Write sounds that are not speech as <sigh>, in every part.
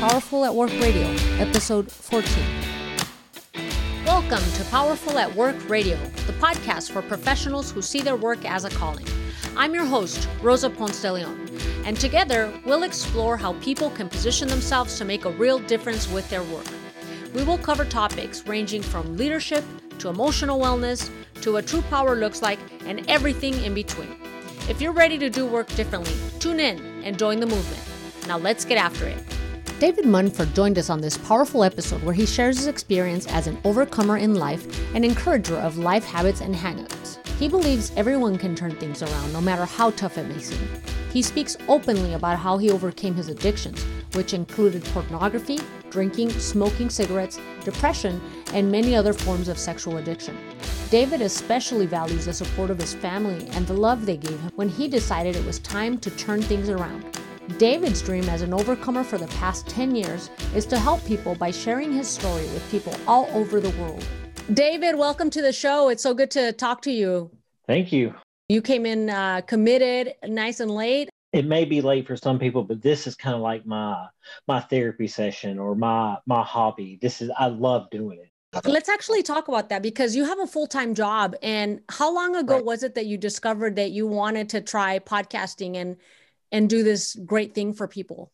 Powerful at Work Radio, episode 14. Welcome to Powerful at Work Radio, the podcast for professionals who see their work as a calling. I'm your host, Rosa Ponce de Leon, and together we'll explore how people can position themselves to make a real difference with their work. We will cover topics ranging from leadership to emotional wellness to what true power looks like and everything in between. If you're ready to do work differently, tune in and join the movement. Now let's get after it. David Munford joined us on this powerful episode where he shares his experience as an overcomer in life and encourager of life habits and hangups. He believes everyone can turn things around no matter how tough it may seem. He speaks openly about how he overcame his addictions, which included pornography, drinking, smoking cigarettes, depression, and many other forms of sexual addiction. David especially values the support of his family and the love they gave him when he decided it was time to turn things around. David's dream as an overcomer for the past 10 years is to help people by sharing his story with people all over the world. David, welcome to the show. It's so good to talk to you. Thank you. You came in uh, committed, nice and late. It may be late for some people, but this is kind of like my my therapy session or my my hobby. This is I love doing it. Let's actually talk about that because you have a full time job. And how long ago right. was it that you discovered that you wanted to try podcasting and and do this great thing for people?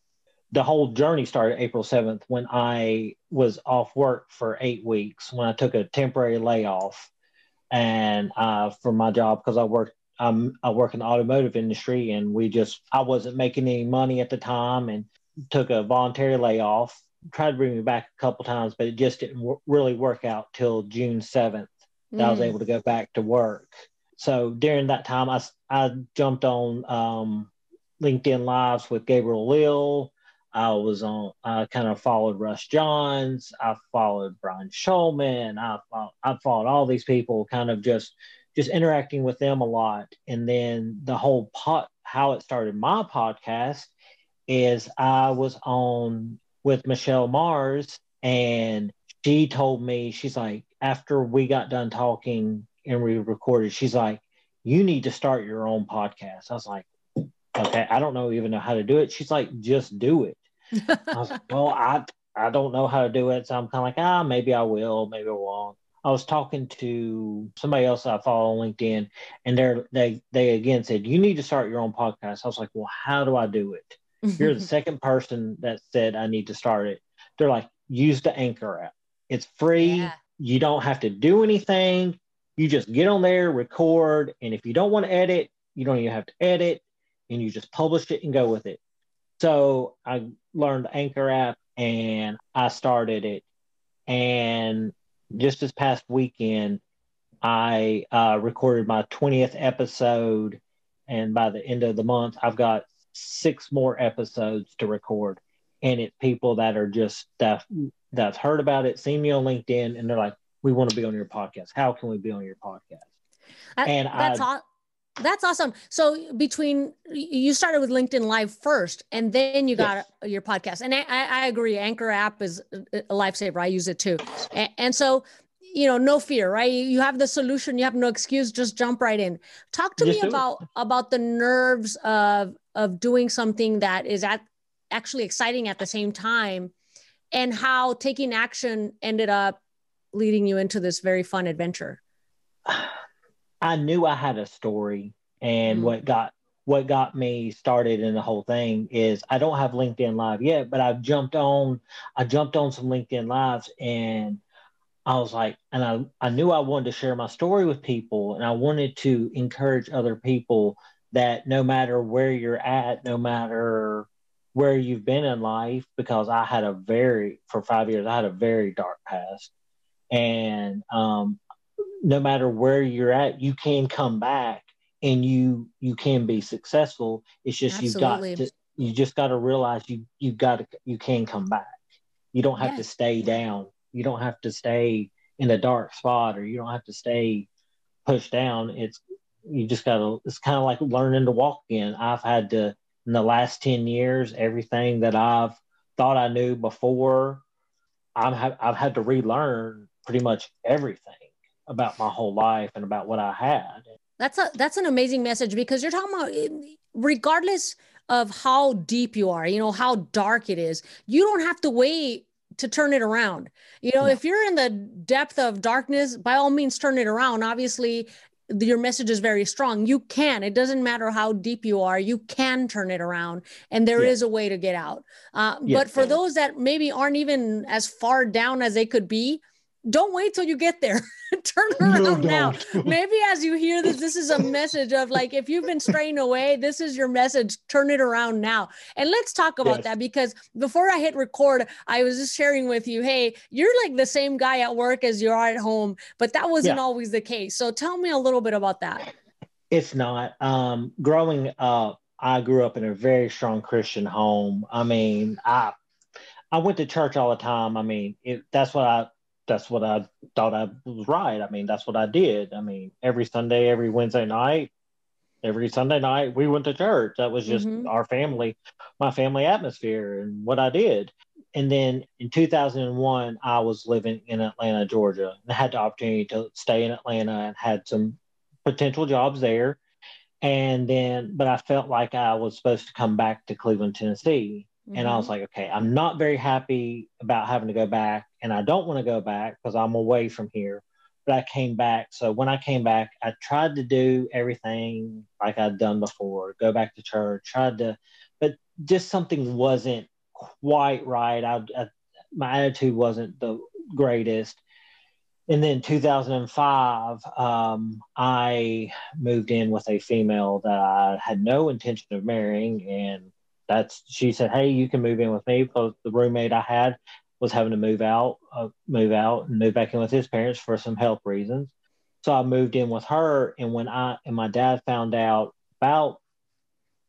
The whole journey started April 7th when I was off work for eight weeks, when I took a temporary layoff and uh, for my job because I worked um, I work in the automotive industry and we just I wasn't making any money at the time and took a voluntary layoff. Tried to bring me back a couple times, but it just didn't w- really work out till June 7th that mm. I was mm. able to go back to work. So during that time, I, I jumped on um, LinkedIn Lives with Gabriel Lill. I was on, I kind of followed Russ Johns. I followed Brian Schulman. I, I followed all these people, kind of just, just interacting with them a lot. And then the whole pot, how it started my podcast is I was on with Michelle Mars and she told me, she's like, after we got done talking and we recorded, she's like, you need to start your own podcast. I was like, okay, I don't know even know how to do it. She's like, just do it. I was like, <laughs> well, I I don't know how to do it, so I'm kind of like, ah, maybe I will, maybe I won't. I was talking to somebody else I follow on LinkedIn, and they they they again said, you need to start your own podcast. I was like, well, how do I do it? You're the <laughs> second person that said I need to start it. They're like, use the Anchor app. It's free. Yeah. You don't have to do anything. You just get on there, record, and if you don't want to edit, you don't even have to edit and you just publish it and go with it. So I learned Anchor app and I started it. And just this past weekend, I uh, recorded my 20th episode. And by the end of the month, I've got six more episodes to record. And it's people that are just that that's heard about it, seen me on LinkedIn, and they're like, "We want to be on your podcast. How can we be on your podcast?" and that's I, all that's awesome. So between you started with LinkedIn Live first, and then you got yes. your podcast. And I, I, agree, Anchor app is uh, a lifesaver. I use it too. And, and, so, you know, no fear, right? You have the solution. You have no excuse. Just jump right in. Talk to just me about it. about the nerves of of doing something that is at actually exciting at the same time, and how taking action ended up leading you into this very fun adventure. <sighs> <sighs> I knew I had a story, and mm-hmm. what got what got me started in the whole thing is I don't have LinkedIn Live yet, but I've jumped on I jumped on some LinkedIn Lives and I was like, and I, I knew I wanted to share my story with people and I wanted to encourage other people that no matter where you're at, no matter where you've been in life, because I had a very, for five years, I had a very dark past. And um, no matter where you're at, you can come back and you you can be successful. It's just Absolutely. you've got to you just got to realize you you got to you can come back. You don't have to stay down. You don't have to stay in a dark spot or you don't have to stay pushed down. It's you just got to it's kind of like learning to walk again. I've had to in the last 10 years everything that I've thought I knew before I've I've had to relearn pretty much everything about my whole life and about what I had. That's a that's an amazing message because you're talking about regardless of how deep you are, you know, how dark it is. You don't have to wait to turn it around. You know, no. if you're in the depth of darkness, by all means turn it around. Obviously, your message is very strong. You can. It doesn't matter how deep you are. You can turn it around, and there yeah. is a way to get out. Uh, yeah, but for yeah. those that maybe aren't even as far down as they could be, don't wait till you get there. <laughs> Turn around no, now. <laughs> Maybe as you hear this, this is a message of like, if you've been straying away, this is your message. Turn it around now. And let's talk about yes. that because before I hit record, I was just sharing with you, hey, you're like the same guy at work as you are at home, but that wasn't yeah. always the case. So tell me a little bit about that. It's not. Um, growing up, I grew up in a very strong Christian home. I mean, I I went to church all the time. I mean, it, that's what I that's what I thought I was right. I mean, that's what I did. I mean, every Sunday, every Wednesday night, every Sunday night, we went to church. That was just mm-hmm. our family, my family atmosphere, and what I did. And then in 2001, I was living in Atlanta, Georgia, and I had the opportunity to stay in Atlanta and had some potential jobs there. And then, but I felt like I was supposed to come back to Cleveland, Tennessee. Mm-hmm. And I was mm-hmm. like, okay, I'm not very happy about having to go back, and I don't want to go back because I'm away from here. But I came back. So when I came back, I tried to do everything like I'd done before, go back to church, tried to, but just something wasn't quite right. I, I my attitude wasn't the greatest. And then 2005, um, I moved in with a female that I had no intention of marrying, and that's she said, "Hey, you can move in with me." Because the roommate I had was having to move out, uh, move out, and move back in with his parents for some health reasons. So I moved in with her, and when I and my dad found out about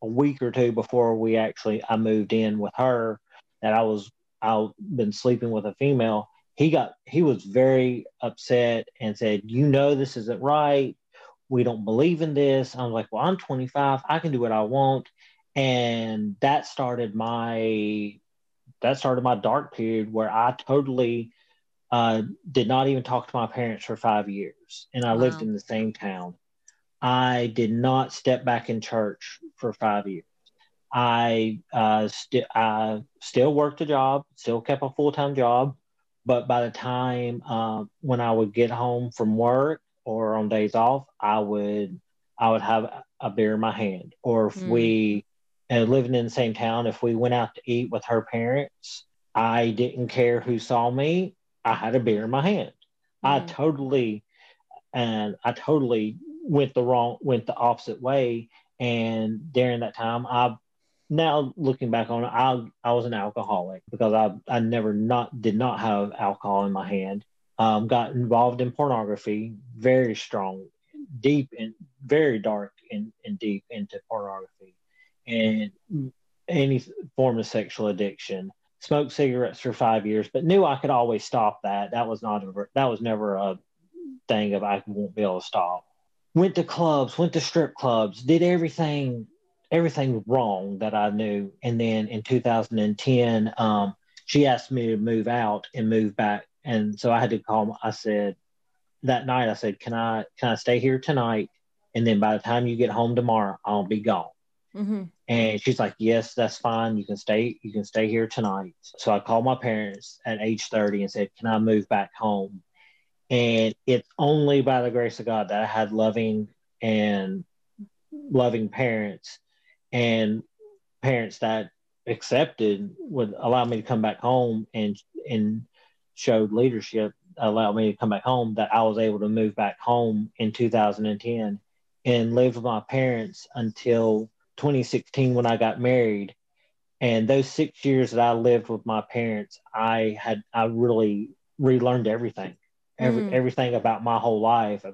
a week or two before we actually I moved in with her that I was I've been sleeping with a female. He got he was very upset and said, "You know this isn't right. We don't believe in this." I was like, "Well, I'm 25. I can do what I want." And that started my that started my dark period where I totally uh, did not even talk to my parents for five years, and I wow. lived in the same town. I did not step back in church for five years. I uh, st- I still worked a job, still kept a full time job, but by the time uh, when I would get home from work or on days off, I would I would have a beer in my hand, or if mm. we and living in the same town, if we went out to eat with her parents, I didn't care who saw me. I had a beer in my hand. Mm-hmm. I totally, and I totally went the wrong, went the opposite way. And during that time, I, now looking back on it, I, I was an alcoholic because I, I never not, did not have alcohol in my hand. Um, got involved in pornography, very strong, deep and very dark and, and deep into pornography and any form of sexual addiction. Smoked cigarettes for five years, but knew I could always stop that. That was not a, that was never a thing of I won't be able to stop. Went to clubs, went to strip clubs, did everything everything wrong that I knew. And then in 2010, um, she asked me to move out and move back, and so I had to call. I said that night, I said, "Can I can I stay here tonight?" And then by the time you get home tomorrow, I'll be gone. Mm-hmm. And she's like, "Yes, that's fine. You can stay. You can stay here tonight." So I called my parents at age thirty and said, "Can I move back home?" And it's only by the grace of God that I had loving and loving parents and parents that accepted would allow me to come back home and and showed leadership allowed me to come back home that I was able to move back home in 2010 and live with my parents until 2016 when I got married. And those six years that I lived with my parents, I had I really relearned everything, every, mm. everything about my whole life. I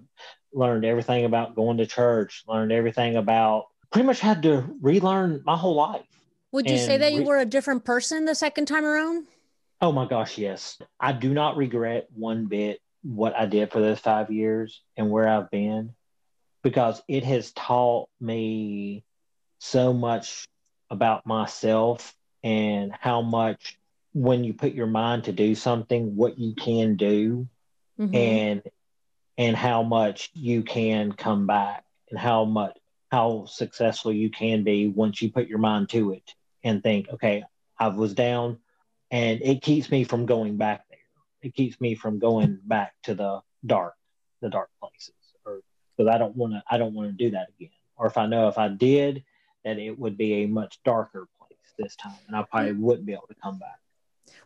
learned everything about going to church, learned everything about pretty much had to relearn my whole life. Would you and say that you re- were a different person the second time around? Oh my gosh, yes. I do not regret one bit what I did for those five years and where I've been because it has taught me so much about myself and how much when you put your mind to do something what you can do mm-hmm. and and how much you can come back and how much how successful you can be once you put your mind to it and think, okay, I was down, and it keeps me from going back there. It keeps me from going back to the dark, the dark places, or because I don't want to. I don't want to do that again. Or if I know if I did, that it would be a much darker place this time, and I probably wouldn't be able to come back.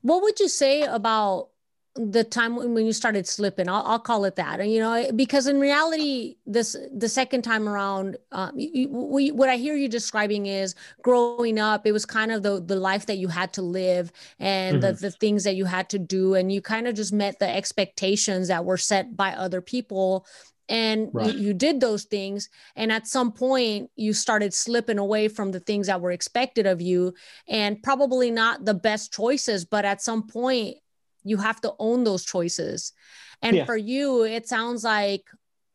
What would you say about the time when you started slipping I'll, I'll, call it that and you know because in reality this the second time around um, you, we, what i hear you describing is growing up it was kind of the the life that you had to live and mm-hmm. the, the things that you had to do and you kind of just met the expectations that were set by other people and right. you, you, did those things and at some point you started slipping away from the things that were expected of you and probably not the best choices but at some point you have to own those choices and yeah. for you it sounds like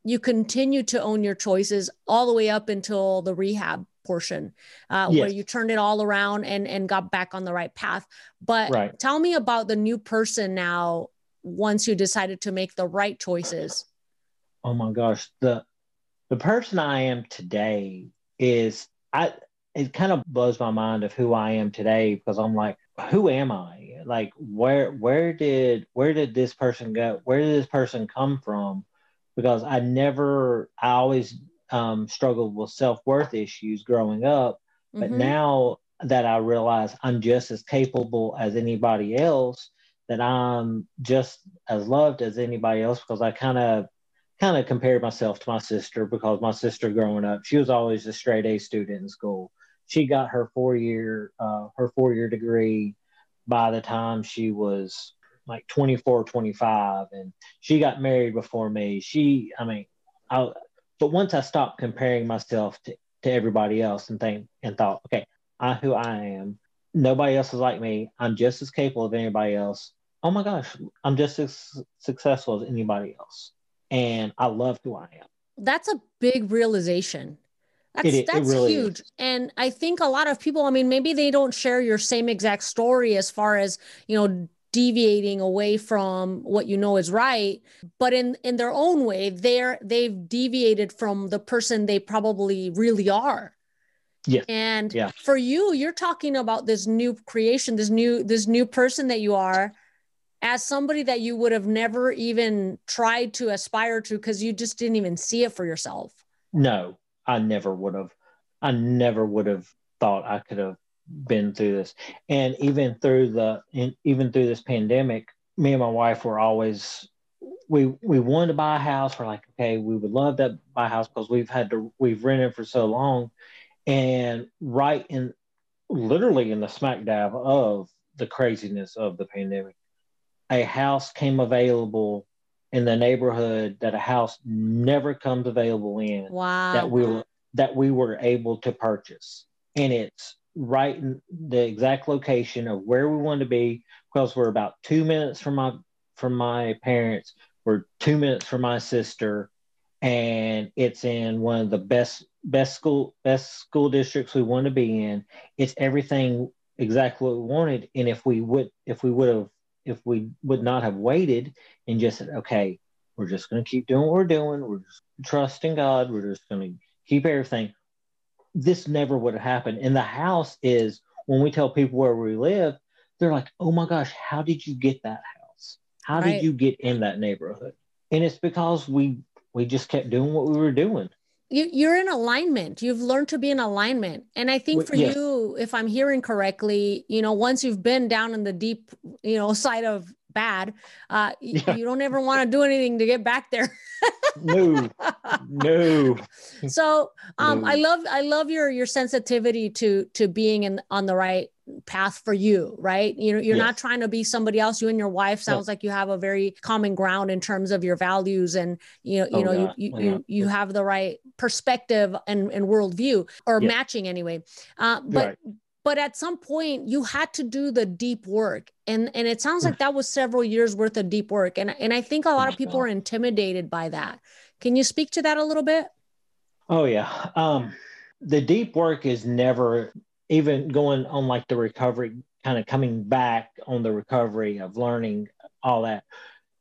you continue to own your choices all the way up until the rehab portion uh, yes. where you turned it all around and and got back on the right path but right. tell me about the new person now once you decided to make the right choices oh my gosh. The the person i am today is i it kind of blows my mind of who i am today because i'm like who am i? Like where where did where did this person go? Where did this person come from? Because i never i always um, struggled with self-worth issues growing up but mm-hmm. now that i realize i'm just as capable as anybody else that i'm just as loved as anybody else because i kind of kind of compared myself to my sister because my sister growing up she was always a straight a student in school. She got her four year uh, her four year degree by the time she was like 24 25 and she got married before me. She i mean i but once i stopped comparing myself to, to everybody else and think and thought okay i who i am. Nobody else is like me. I'm just as capable of anybody else. Oh my gosh i'm just as successful as anybody else and i love who i am that's a big realization that's it, that's it really huge. Is. And I think a lot of people, I mean, maybe they don't share your same exact story as far as, you know, deviating away from what you know is right, but in in their own way, they're they've deviated from the person they probably really are. Yeah. And yeah. for you, you're talking about this new creation, this new this new person that you are as somebody that you would have never even tried to aspire to because you just didn't even see it for yourself. No, I never would have, I never would have thought I could have been through this. And even through the, even through this pandemic, me and my wife were always, we we wanted to buy a house. We're like, okay, we would love to buy a house because we've had to, we've rented for so long. And right in, literally in the smack dab of the craziness of the pandemic, a house came available in the neighborhood that a house never comes available in wow. that we were that we were able to purchase and it's right in the exact location of where we want to be because we're about two minutes from my from my parents we're two minutes from my sister and it's in one of the best best school best school districts we want to be in it's everything exactly what we wanted and if we would if we would have if we would not have waited and just said, okay, we're just going to keep doing what we're doing. We're just trusting God. We're just going to keep everything. This never would have happened. And the house is when we tell people where we live, they're like, oh my gosh, how did you get that house? How right. did you get in that neighborhood? And it's because we we just kept doing what we were doing you, you're in alignment you've learned to be in alignment and i think for yes. you if i'm hearing correctly you know once you've been down in the deep you know side of bad uh yeah. you don't ever want to do anything to get back there no no <laughs> so um no. i love i love your your sensitivity to to being in on the right path for you, right? You know, you're yes. not trying to be somebody else. You and your wife sounds like you have a very common ground in terms of your values, and you know, you oh, know, yeah. you you, oh, you, you have the right perspective and and worldview, or yeah. matching anyway. Uh, but. Right. But at some point, you had to do the deep work, and and it sounds like that was several years worth of deep work, and and I think a lot of people are intimidated by that. Can you speak to that a little bit? Oh yeah, um, the deep work is never even going on like the recovery, kind of coming back on the recovery of learning all that.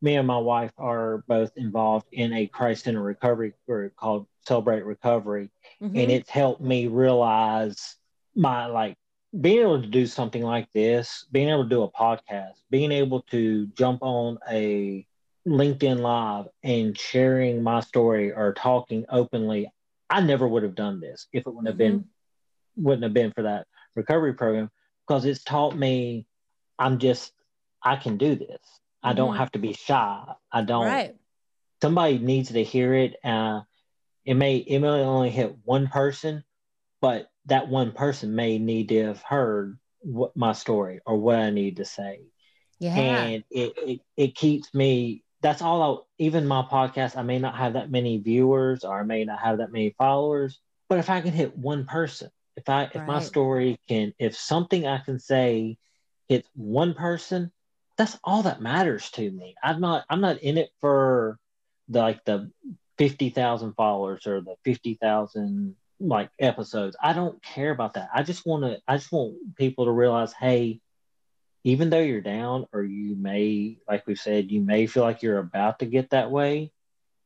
me and my wife are both involved in a Christ Center recovery group called Celebrate Recovery, mm-hmm. and it's helped me realize my like being able to do something like this, being able to do a podcast, being able to jump on a LinkedIn Live and sharing my story or talking openly, I never would have done this if it wouldn't have mm-hmm. been wouldn't have been for that recovery program because it's taught me I'm just I can do this. I don't mm-hmm. have to be shy. I don't. Right. Somebody needs to hear it. Uh, it may it may only hit one person, but that one person may need to have heard what my story or what I need to say. Yeah. And it, it, it keeps me, that's all I, even my podcast, I may not have that many viewers or I may not have that many followers, but if I can hit one person, if I, if right. my story can, if something I can say hits one person, that's all that matters to me. I'm not, I'm not in it for the, like the 50,000 followers or the 50,000 like episodes. I don't care about that. I just want to I just want people to realize, hey, even though you're down or you may like we said, you may feel like you're about to get that way,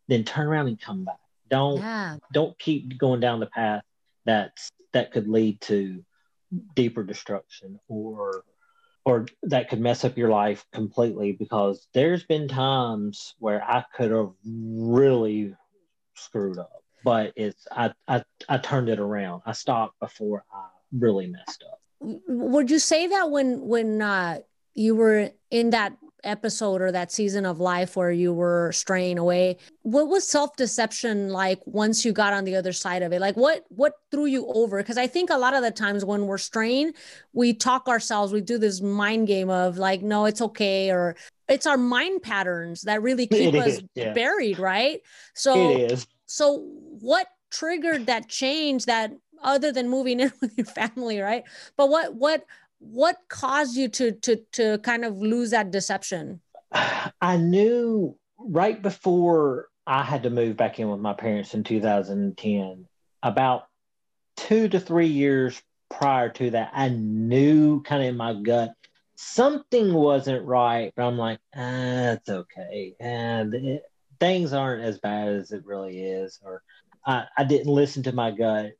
then turn around and come back. Don't yeah. don't keep going down the path that's that could lead to deeper destruction or or that could mess up your life completely because there's been times where I could have really screwed up but it's I, I I turned it around. I stopped before I really messed up. Would you say that when when uh, you were in that episode or that season of life where you were straying away what was self-deception like once you got on the other side of it like what what threw you over because i think a lot of the times when we're straying we talk ourselves we do this mind game of like no it's okay or it's our mind patterns that really keep it us is, yeah. buried right so so what triggered that change that other than moving <laughs> in with your family, right? But what what what caused you to to to kind of lose that deception? <sighs> I knew right before I had to move back in with my parents in 2010, about two to three years prior to that, I knew kind of in my gut something wasn't right, but I'm like, ah, it's okay. And it, things aren't as bad as it really is, or I, I didn't listen to my gut,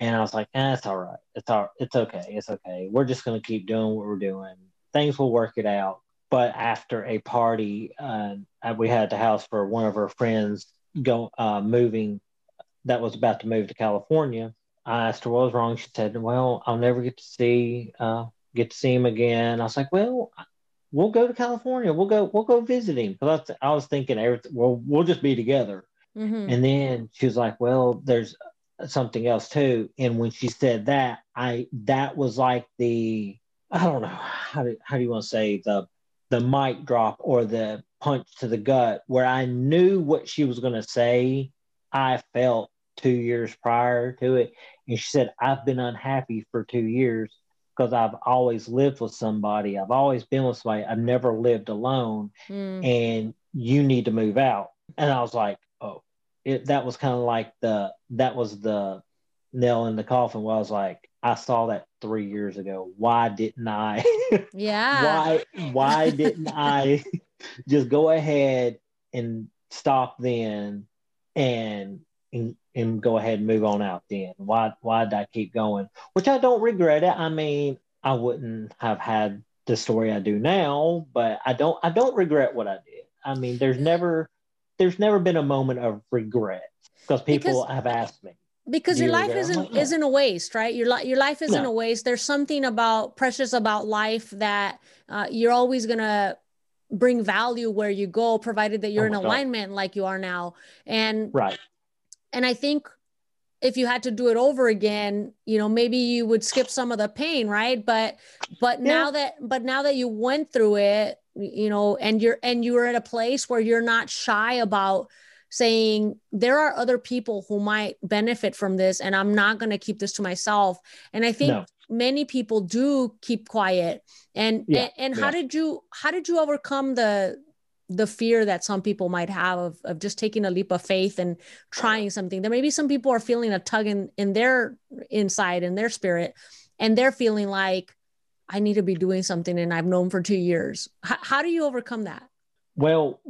and I was like, eh, it's all right, it's all, it's okay, it's okay. We're just gonna keep doing what we're doing. Things will work it out. But after a party uh, we had at the house for one of our friends go uh, moving, that was about to move to California. I asked her what was wrong. She said, "Well, I'll never get to see uh, get to see him again." I was like, "Well, we'll go to California. We'll go. We'll go visit him. Because I was thinking, everything. Well, we'll just be together. Mm-hmm. And then she was like, "Well, there's something else too." And when she said that, I that was like the I don't know how do how do you want to say the the mic drop or the punch to the gut where I knew what she was going to say. I felt two years prior to it, and she said, "I've been unhappy for two years." because I've always lived with somebody. I've always been with somebody. I've never lived alone. Mm. And you need to move out. And I was like, it, that was kind of like the, that was the nail in the coffin where I was like, I saw that three years ago. Why didn't I? <laughs> Yeah. why, why didn't <laughs> I just go ahead and stop then and, and and go ahead and move on out then? Why why did I keep going? Which I don't regret it. I mean, I wouldn't have had the story I do now, but I don't I don't regret what I did. I mean, there's never there's never been a moment of regret because people because, have asked me. Because your life isn't like, isn't a waste, right? Your life your life isn't no. a waste. There's something about precious about life that uh, you're always gonna bring value where you go, provided that you're oh in alignment God. like you are now. And right and I think if you had to do it over again, you know, maybe you would skip some of the pain, right? But but yeah. now that but now that you went through it, you know, and you're and you're at a place where you're not shy about saying there are other people who might benefit from this and I'm not going to keep this to myself. And I think no. many people do keep quiet. And yeah. and, and yeah. how did you how did you overcome the the fear that some people might have of, of just taking a leap of faith and trying something. There maybe some people are feeling a tug in, in their inside, in their spirit, and they're feeling like, I need to be doing something and I've known for two years. H- how do you overcome that? Well,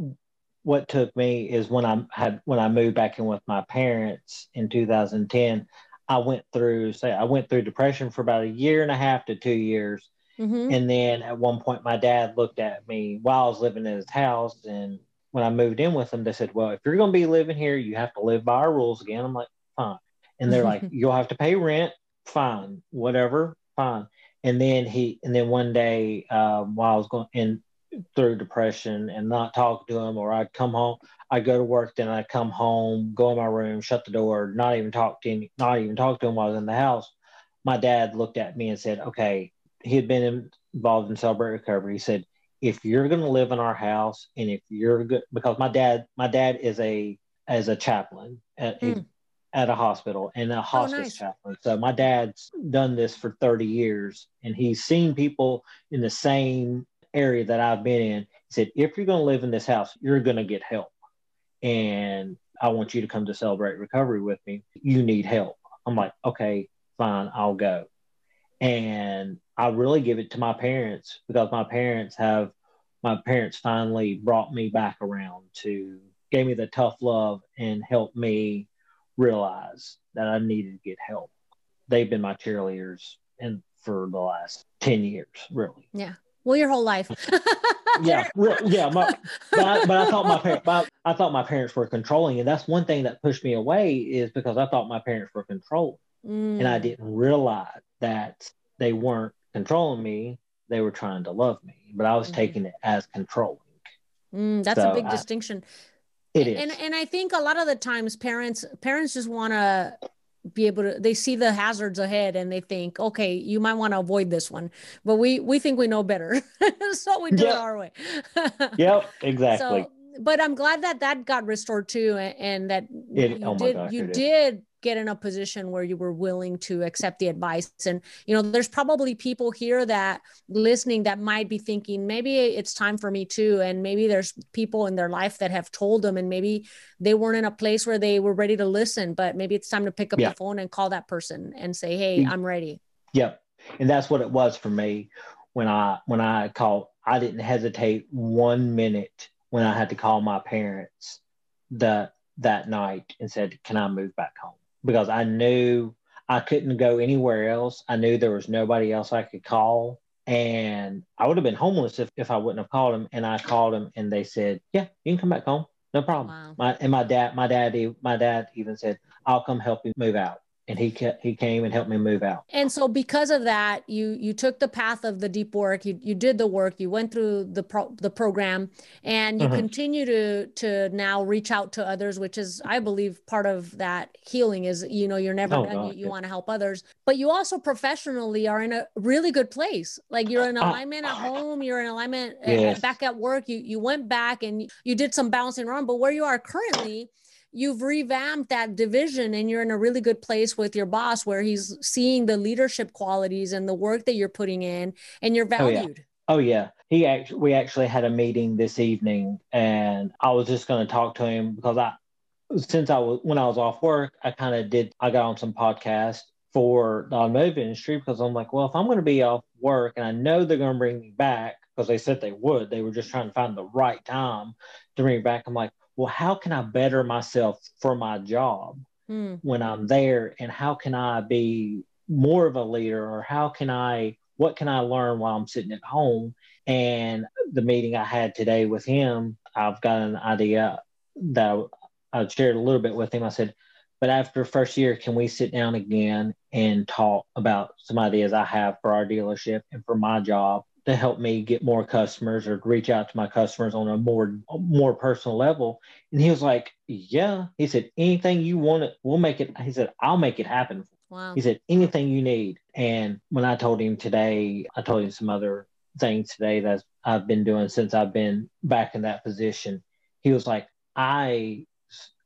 what took me is when I had when I moved back in with my parents in 2010. I went through say I went through depression for about a year and a half to two years, mm-hmm. and then at one point my dad looked at me while I was living in his house, and when I moved in with him, they said, "Well, if you're going to be living here, you have to live by our rules again." I'm like, "Fine," and they're like, <laughs> "You'll have to pay rent." Fine, whatever, fine. And then he, and then one day um, while I was going in through depression and not talk to him, or I'd come home, I'd go to work, then I'd come home, go in my room, shut the door, not even talk to him, not even talk to him while I was in the house. My dad looked at me and said, "Okay." He had been involved in Celebrate Recovery. He said, "If you're going to live in our house, and if you're good, because my dad, my dad is a as a chaplain mm. At a hospital and a oh, hospice oh, nice. chaplain. So my dad's done this for 30 years, and he's seen people in the same area that I've been in. He said, if you're going to live in this house, you're going to get help. And I want you to come to celebrate recovery with me. You need help. I'm like, okay, fine, I'll go. And I really give it to my parents because my parents have, my parents finally brought me back around to, gave me the tough love and helped me realize that I needed to get help. They've been my cheerleaders and for the last 10 years, really. Yeah. Well, your whole life. <laughs> yeah, yeah. My, but, I, but I thought my parents, I thought my parents were controlling, and that's one thing that pushed me away is because I thought my parents were controlling, mm. and I mm. didn't realize that they weren't controlling me; they were trying to love me, but I was mm. taking it as controlling. Mm, that's so a big I, distinction. It is, and and I think a lot of the times parents parents just want to be able to they see the hazards ahead and they think okay you might want to avoid this one. But we we think we know better. <laughs> So we do yep. it our way. <laughs> Yep exactly. so, but i'm glad that that got restored too and, and that it, you oh did gosh, you did get in a position where you were willing to accept the advice. And you know there's probably people here that listening that might be thinking maybe it's time for me too. And maybe there's people in their life that have told them and maybe they weren't in a place where they were ready to listen but maybe it's time to pick up yeah. the phone and call that person and say hey mm-hmm. i'm ready. Yep. And that's what it was for me when i when i called. I didn't hesitate one minute when i had to call my parents that that night and said can i move back home because I knew I couldn't go anywhere else. I knew there was nobody else I could call. And I would have been homeless if, if I wouldn't have called them. And I called them and they said, Yeah, you can come back home. No problem. Wow. My, and my dad, my dad, my dad even said, I'll come help you move out and he he came and helped me move out. And so because of that, you you took the path of the deep work. You you did the work. You went through the pro, the program, and you mm-hmm. continue to to now reach out to others, which is I believe part of that healing is you know you're never oh, done. God, you, you yeah. want to help others, but you also professionally are in a really good place. Like you're in uh, alignment at home. You're in alignment yes. back at work. You you went back and you did some bouncing around, but where you are currently you've revamped that division and you're in a really good place with your boss where he's seeing the leadership qualities and the work that you're putting in and you're oh, valued. Oh yeah. Oh yeah. He actually we actually had a meeting this evening and I was just going to talk to him because I since I was when I was off work, I kind of did I got on some podcasts for the automotive industry because I'm like, well, if I'm going to be off work and I know they're going to bring me back because they said they would, they were just trying to find the right time to bring me back. I'm like, well, how can I better myself for my job mm. when I'm there? And how can I be more of a leader? Or how can I, what can I learn while I'm sitting at home? And the meeting I had today with him, I've got an idea that I shared a little bit with him. I said, but after first year, can we sit down again and talk about some ideas I have for our dealership and for my job to help me get more customers or reach out to my customers on a more more personal level. And he was like yeah. He said anything you want it we'll make it he said i'll make it happen wow. he said anything you need. And when i told him today i told him some other things today that i've been doing since i've been back in that position. He was like i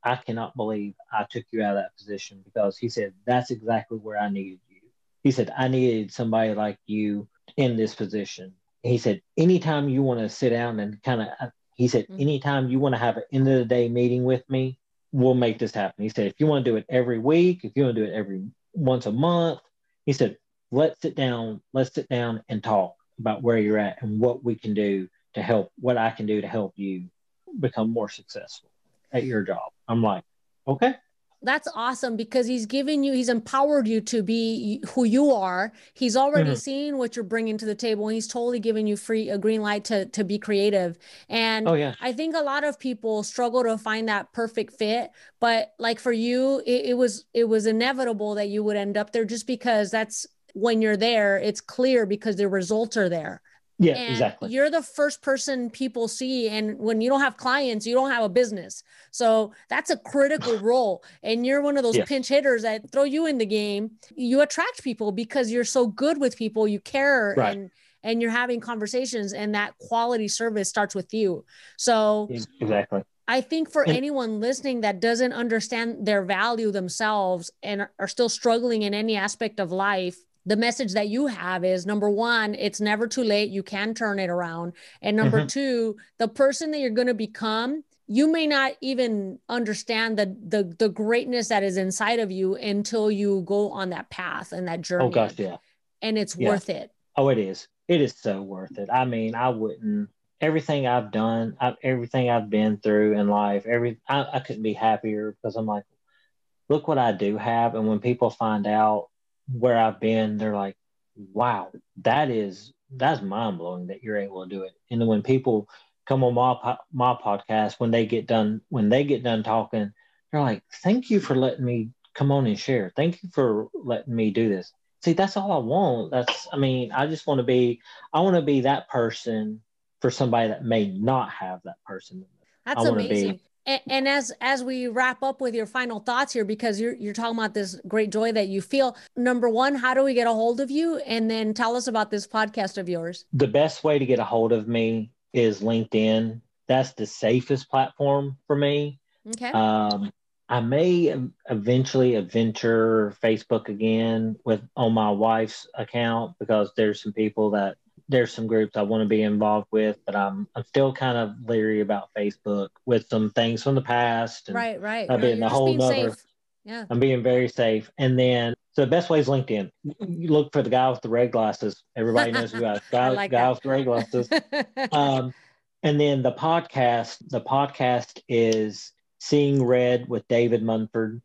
i cannot believe i took you out of that position because he said that's exactly where i needed you. He said i needed somebody like you in this position. He said, anytime you want to sit down and kind of, he said, mm-hmm. anytime you want to have an end of the day meeting with me, we'll make this happen. He said, if you want to do it every week, if you want to do it every once a month, he said, let's sit down, let's sit down and talk about where you're at and what we can do to help, what I can do to help you. become more successful at your job. I'm like, okay, that's awesome because he's given you he's empowered you to be who you are he's already mm-hmm. seen what you're bringing to the table and he's totally giving you free a green light to to be creative and oh, yeah. i think a lot of people struggle to find that perfect fit but like for you it, it was it was inevitable that you would end up there just because that's when you're there it's clear because the results are there yeah, and exactly. You're the first person people see. And when you don't have clients, you don't have a business. So that's a critical <sighs> role. And you're one of those pinch hitters that throw you in the game. You attract people because you're so good with people, you care right. and and you're having conversations and that quality service starts with you. So exactly. I think for and, anyone listening that doesn't understand their value themselves and are still struggling in any aspect of life, the message that you have is number one, it's never too late. You can turn it around. And number mm-hmm. two, the person that you're going to become, you may not even understand the, the the greatness that is inside of you until you go on that path and that journey. Oh gosh, yeah. And it's yeah. worth it. Oh, it is. It is so worth it. I mean, I wouldn't everything I've done, I, everything I've been through in life, every I, I couldn't be happier because I'm like, look what I do have. And when people find out where I've been, they're like, wow, that is that's mind blowing that you're able to do it. And then when people come on my my podcast, when they get done when they get done talking, they're like, thank you for letting me come on and share. Thank you for letting me do this. See, that's all I want. That's I mean, I just want to be I want to be that person for somebody that may not have that person. That's amazing. Be, and, and, as as we wrap up with your final thoughts here, because you're you're talking about this great joy that you feel. Number one, how do we get a hold of you? And then tell us about this podcast of yours. The best way to get a hold of me is LinkedIn. That's the safest platform for me. Okay. Um, I may eventually adventure Facebook again with on my wife's account because there's some people that there's some groups I want to be involved with, but I'm I'm still kind of leery about Facebook with some things from the past. right, right. I've been a whole nother. Yeah. I'm being very safe. And then so the best way is LinkedIn. You look for the guy with the red glasses. Everybody knows who I <laughs> guy, like guy with the red glasses. <laughs> um, and then the podcast, the podcast is Seeing Red with David Munford.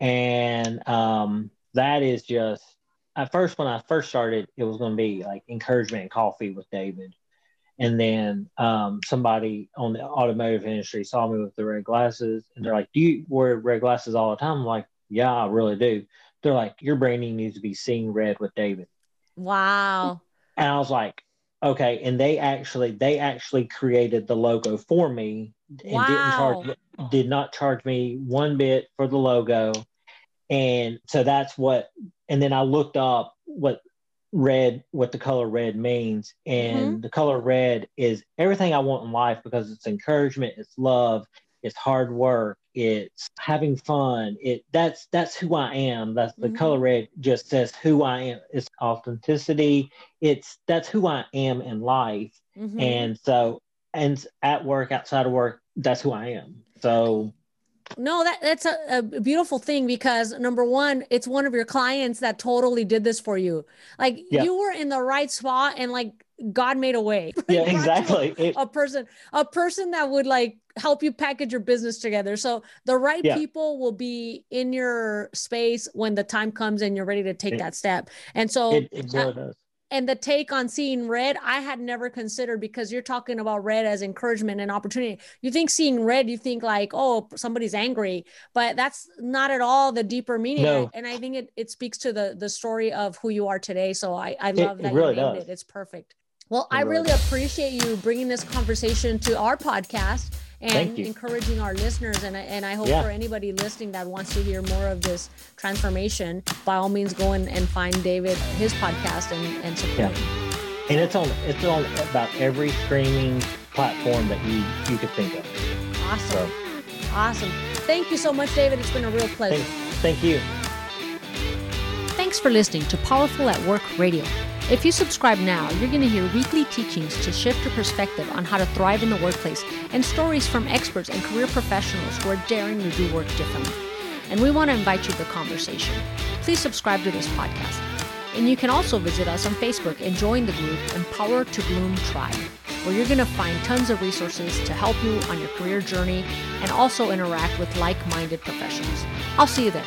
And um, that is just at first when I first started, it was going to be like encouragement and coffee with David. And then um, somebody on the automotive industry saw me with the red glasses, and they're like, "Do you wear red glasses all the time?" I'm like, "Yeah, I really do." They're like, "Your branding needs to be seeing red with David." Wow. And I was like, "Okay." And they actually they actually created the logo for me and wow. didn't charge did not charge me one bit for the logo. And so that's what and then I looked up what red, what the color red means, and mm-hmm. the color red is everything I want in life because it's encouragement, it's love, it's hard work, it's having fun. It that's that's who I am. That's the mm-hmm. color red just says who I am. It's authenticity. It's that's who I am in life. Mm-hmm. And so and at work, outside of work, that's who I am. So no, that that's a, a, beautiful thing because number one, it's one of your clients that totally did this for you. Like yeah. you were in the right spot and like God made a way. <laughs> Yeah, exactly. <laughs> A, a, person, a person that would like help you package your business together. So the right yeah. people will be in your space when the time comes and you're ready to take it, that step. And so it, it really does and the take on seeing red i had never considered because you're talking about red as encouragement and opportunity. You think seeing red you think like oh somebody's angry but that's not at all the deeper meaning. No. and i think it, it speaks to the the story of who you are today. So i i love it, that it really you named does. it it's perfect well i really, really appreciate you bringing this conversation to our podcast and encouraging our listeners. And, and I hope yeah. for anybody listening that wants to hear more of this transformation, by all means, go and, and find David, his podcast, and, and support yeah. And it's on it's on about every streaming platform that you you could think of. Awesome. So. Awesome. Thank you so much, David. It's been a real pleasure. Thank, thank you. Thanks for listening to Powerful at Work Radio. If you subscribe now, you're going to hear weekly teachings to shift your perspective on how to thrive in the workplace and stories from experts and career professionals who are daring to do work differently. And we want to invite you to the conversation. Please subscribe to this podcast. And you can also visit us on Facebook and join the group Empower to Bloom Tribe. where you're going to find tons of resources to help you on your career journey and also interact with like minded professionals. I'll see you there.